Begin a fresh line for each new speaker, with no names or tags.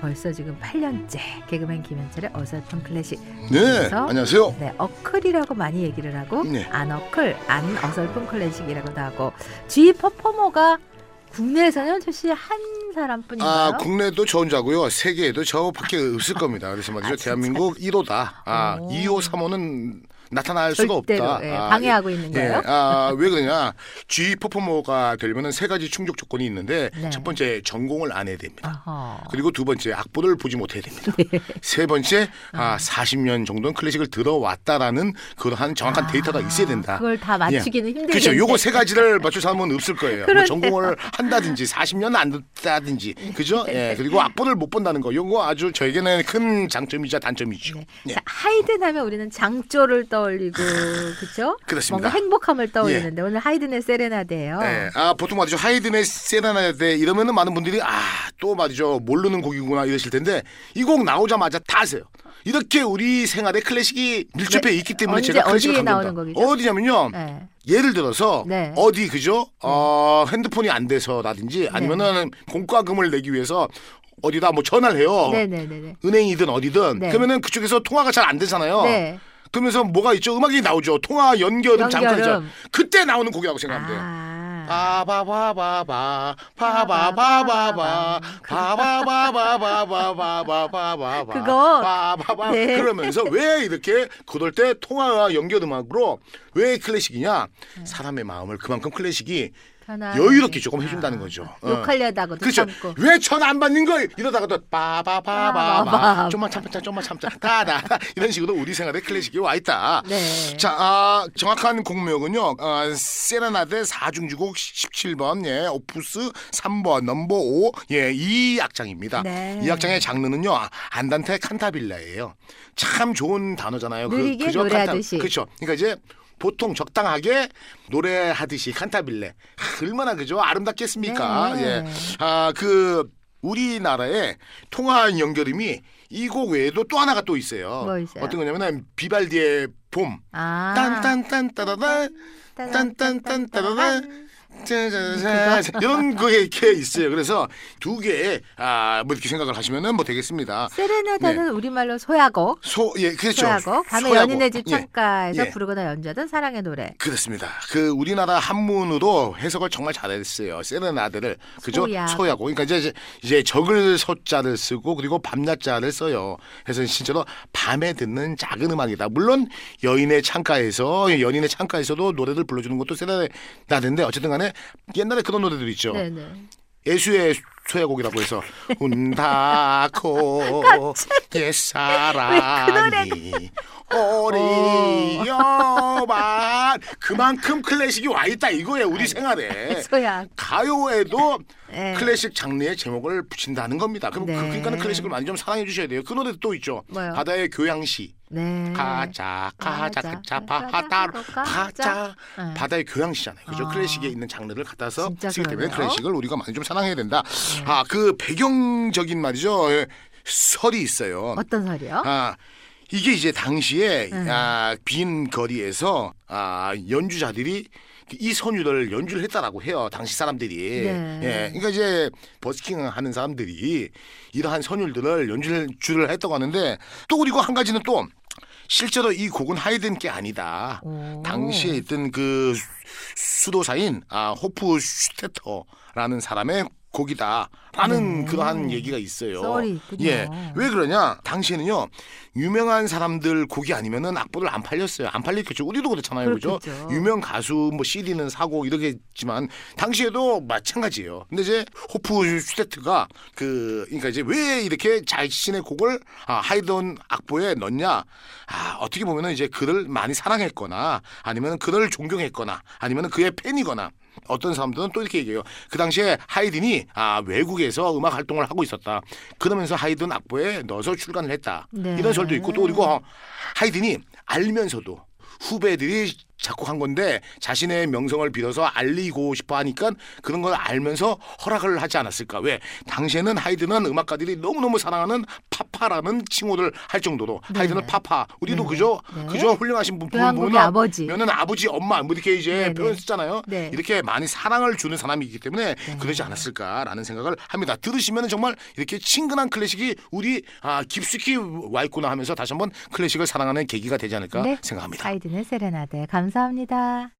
벌써 지금 8년째 개그맨 김현철의 어설픈 클래식.
네, 안녕하세요.
네, 어클이라고 많이 얘기를 하고
네.
안 어클, 안 어설픈 클래식이라고도 하고 G 퍼포머가 국내에서는 철 씨 한 사람뿐인가요?
아, 국내도 저 혼자고요. 세계에도 저밖에 없을 겁니다. 그래서 말이죠.
아?
대한민국 1호다. 아,
오.
2호, 3호는 나타날 수가 없다.
예,
아,
방해하고 있는
예,
거예요.
아, 왜 그러냐? G 퍼포머가 되려면 세 가지 충족 조건이 있는데
네.
첫 번째 전공을 안 해야 됩니다.
어허.
그리고 두 번째 악보를 보지 못해야 됩니다.
네.
세 번째 아, 40년 정도는 클래식을 들어왔다라는 그러한 정확한 데이터가 있어야 된다.
그걸 다 맞추기는 힘들겠네.
그렇죠. 요거 세 가지를 맞출 사람은 없을 거예요. 뭐. 전공을 한다든지 40년 안 듣다든지 그죠? 예. 그리고 악보를 못 본다는 거. 요거 아주 저에게는 큰 장점이자 단점이죠.
네.
예.
자, 하이든 하면 우리는 장조를 떠 올리고 그렇죠?
그렇습니다.
뭔가 행복함을 떠올리는데 오늘 하이든의 세레나데예요.
예. 아, 보통 말이죠. 하이든의 세레나데 이러면은 많은 분들이 아, 또 말이죠. 모르는 곡이구나 이러실 텐데 이 곡 나오자마자 다 아세요. 이렇게 우리 생활에 클래식이 밀접해 있기 때문에
네. 언제,
제가 클래식을
어디에. 나오는 곡이죠?
어디냐면요.
네.
예를 들어서
네.
어디 그죠? 어, 핸드폰이 안 돼서라든지 아니면은 공과금을 내기 위해서 어디다 뭐 전화를 해요.
네네네네.
은행이든 어디든
네.
그러면은 그쪽에서 통화가 잘 안 되잖아요.
네.
그러면서 뭐가 있죠? 음악이 나오죠. 통화 연결음 잠깐이죠. 그때 나오는 곡이라고 생각하면 돼요.
아.
바바바바바 바바바바바 바바바바바바바바바바
그거.
바바바
네.
그러면서 왜 이렇게 그럴 때 통화와 연결 음악으로 왜 클래식이냐 사람의 마음을 그만큼 클래식이
편안하게.
여유롭게 조금 해준다는 거죠. 어.
아, 욕하려다가도
그렇죠.
참고.
왜 전화 안 받는 걸 이러다가도 빠바바바바
빠바바.
좀만 참자 좀만 참자 다다 이런 식으로 우리 생활에 클래식이 와 있다.
네.
자, 아, 정확한 곡명은요. 아, 세레나데 4중주곡 17번, 예, 오푸스 3번, 넘버 5, 예, 이 악장입니다.
네.
이 악장의 장르는요, 안단테 칸타빌라예요. 참 좋은 단어잖아요.
느리게
그죠?
노래하듯이.
그렇죠. 그러니까 이제 보통 적당하게 노래하듯이 칸타빌레 아, 얼마나 그죠 아름답겠습니까?
네.
예, 아그 우리나라의 통화 연결음이 이 곡 외에도 또 하나가 또 있어요.
뭐 있어요?
어떤 거냐면 비발디의 봄.
아.
딴딴딴따라단 딴딴딴따라단 짜자자? 이런 거에 이렇게 있어요. 그래서 두 개의 아뭐 이렇게 생각을 하시면은 뭐 되겠습니다.
세레나다는 우리말로 소야곡.
소 예 그렇죠.
소야곡. 밤에
소야곡.
연인의 집
예.
창가에서
예.
부르거나 연주하던 사랑의 노래.
그렇습니다. 그 우리나라 한문으로 해석을 정말 잘했어요. 세레나데를 그죠?
소야.
소야고. 그러니까 이제 이제 적을 소자를 쓰고 그리고 밤낮자를 써요. 그래서 진짜로 밤에 듣는 작은 음악이다. 물론 여인의 창가에서 연인의 창가에서도 노래를 불러주는 것도 세레나데인데 어쨌든 간에 옛날에 그런 노래들 있죠.
네네.
예수의 소야곡이라고 해서 운다코 옛사랑이 어리여만 그만큼 클래식이 와 있다 이거예요 우리 생활에
소야.
가요에도
네.
클래식 장르의 제목을 붙인다는 겁니다. 그럼
네.
그, 그러니까는 클래식을 많이 좀 사랑해 주셔야 돼요. 그 노래도 또 있죠.
뭐요?
바다의 교양시.
네.
가자 가자
가자,
바다로
가자.
가자
네.
바다의 교양시잖아요. 그죠?
아.
클래식에 있는 장르를 갖다서 쓰기 때문에
그러네요.
클래식을 우리가 많이 좀 사랑해야 된다. 아그 배경적인 말이죠. 예, 설이 있어요.
어떤 소리요?
아 이게 이제 당시에
음.
아, 빈 거리에서 아, 연주자들이 이 선율을 연주를 했다라고 해요. 당시 사람들이.
네.
예. 그러니까 이제 버스킹 하는 사람들이 이러한 선율들을 연주를 주를 했다고 하는데 또 그리고 한 가지는 또 실제로 이 곡은 하이든 게 아니다.
오.
당시에 있던 그 수- 수도사인 아, 호프 슈테터라는 사람의 곡이다라는
네.
그러한 얘기가 있어요.
썰이.
예, 왜 그러냐? 당시에는요 유명한 사람들 곡이 아니면은 악보를 안 팔렸어요. 안 팔렸겠죠. 우리도 그렇잖아요, 그죠?
그렇겠죠.
유명 가수 뭐 CD는 사고 이러겠지만 당시에도 마찬가지예요. 근데 이제 호프 슈테트가 그 그러니까 이제 왜 이렇게 자신의 곡을 아, 하이든 악보에 넣냐? 아 어떻게 보면은 이제 그를 많이 사랑했거나 아니면 그를 존경했거나 아니면 그의 팬이거나 어떤 사람들은 또 이렇게 얘기해요. 그 당시에 하이든이 아 외국에서 음악 활동을 하고 있었다. 그러면서 하이든 악보에 넣어서 출간을 했다.
네.
이런 설도 있고 또 그리고 하이든이 알면서도 후배들이 작곡한 건데 자신의 명성을 빌어서 알리고 싶어 하니까 그런 걸 알면서 허락을 하지 않았을까? 왜? 당시에는 하이든은 음악가들이 너무너무 사랑하는 파파라는 칭호를 할 정도로
네.
하이든은 파파. 우리도
네.
그죠?
네.
그죠? 훌륭하신 분 보면
아버지.
면은 아버지, 엄마 뭐 이렇게 이제
네, 네.
표현 쓰잖아요.
네.
이렇게 많이 사랑을 주는 사람이기 때문에
네.
그러지 않았을까라는 생각을 합니다. 들으시면 정말 이렇게 친근한 클래식이 우리 아, 깊숙이 와 있구나 하면서 다시 한번 클래식을 사랑하는 계기가 되지 않을까
네.
생각합니다.
하이든의 세레나데 감사합니다.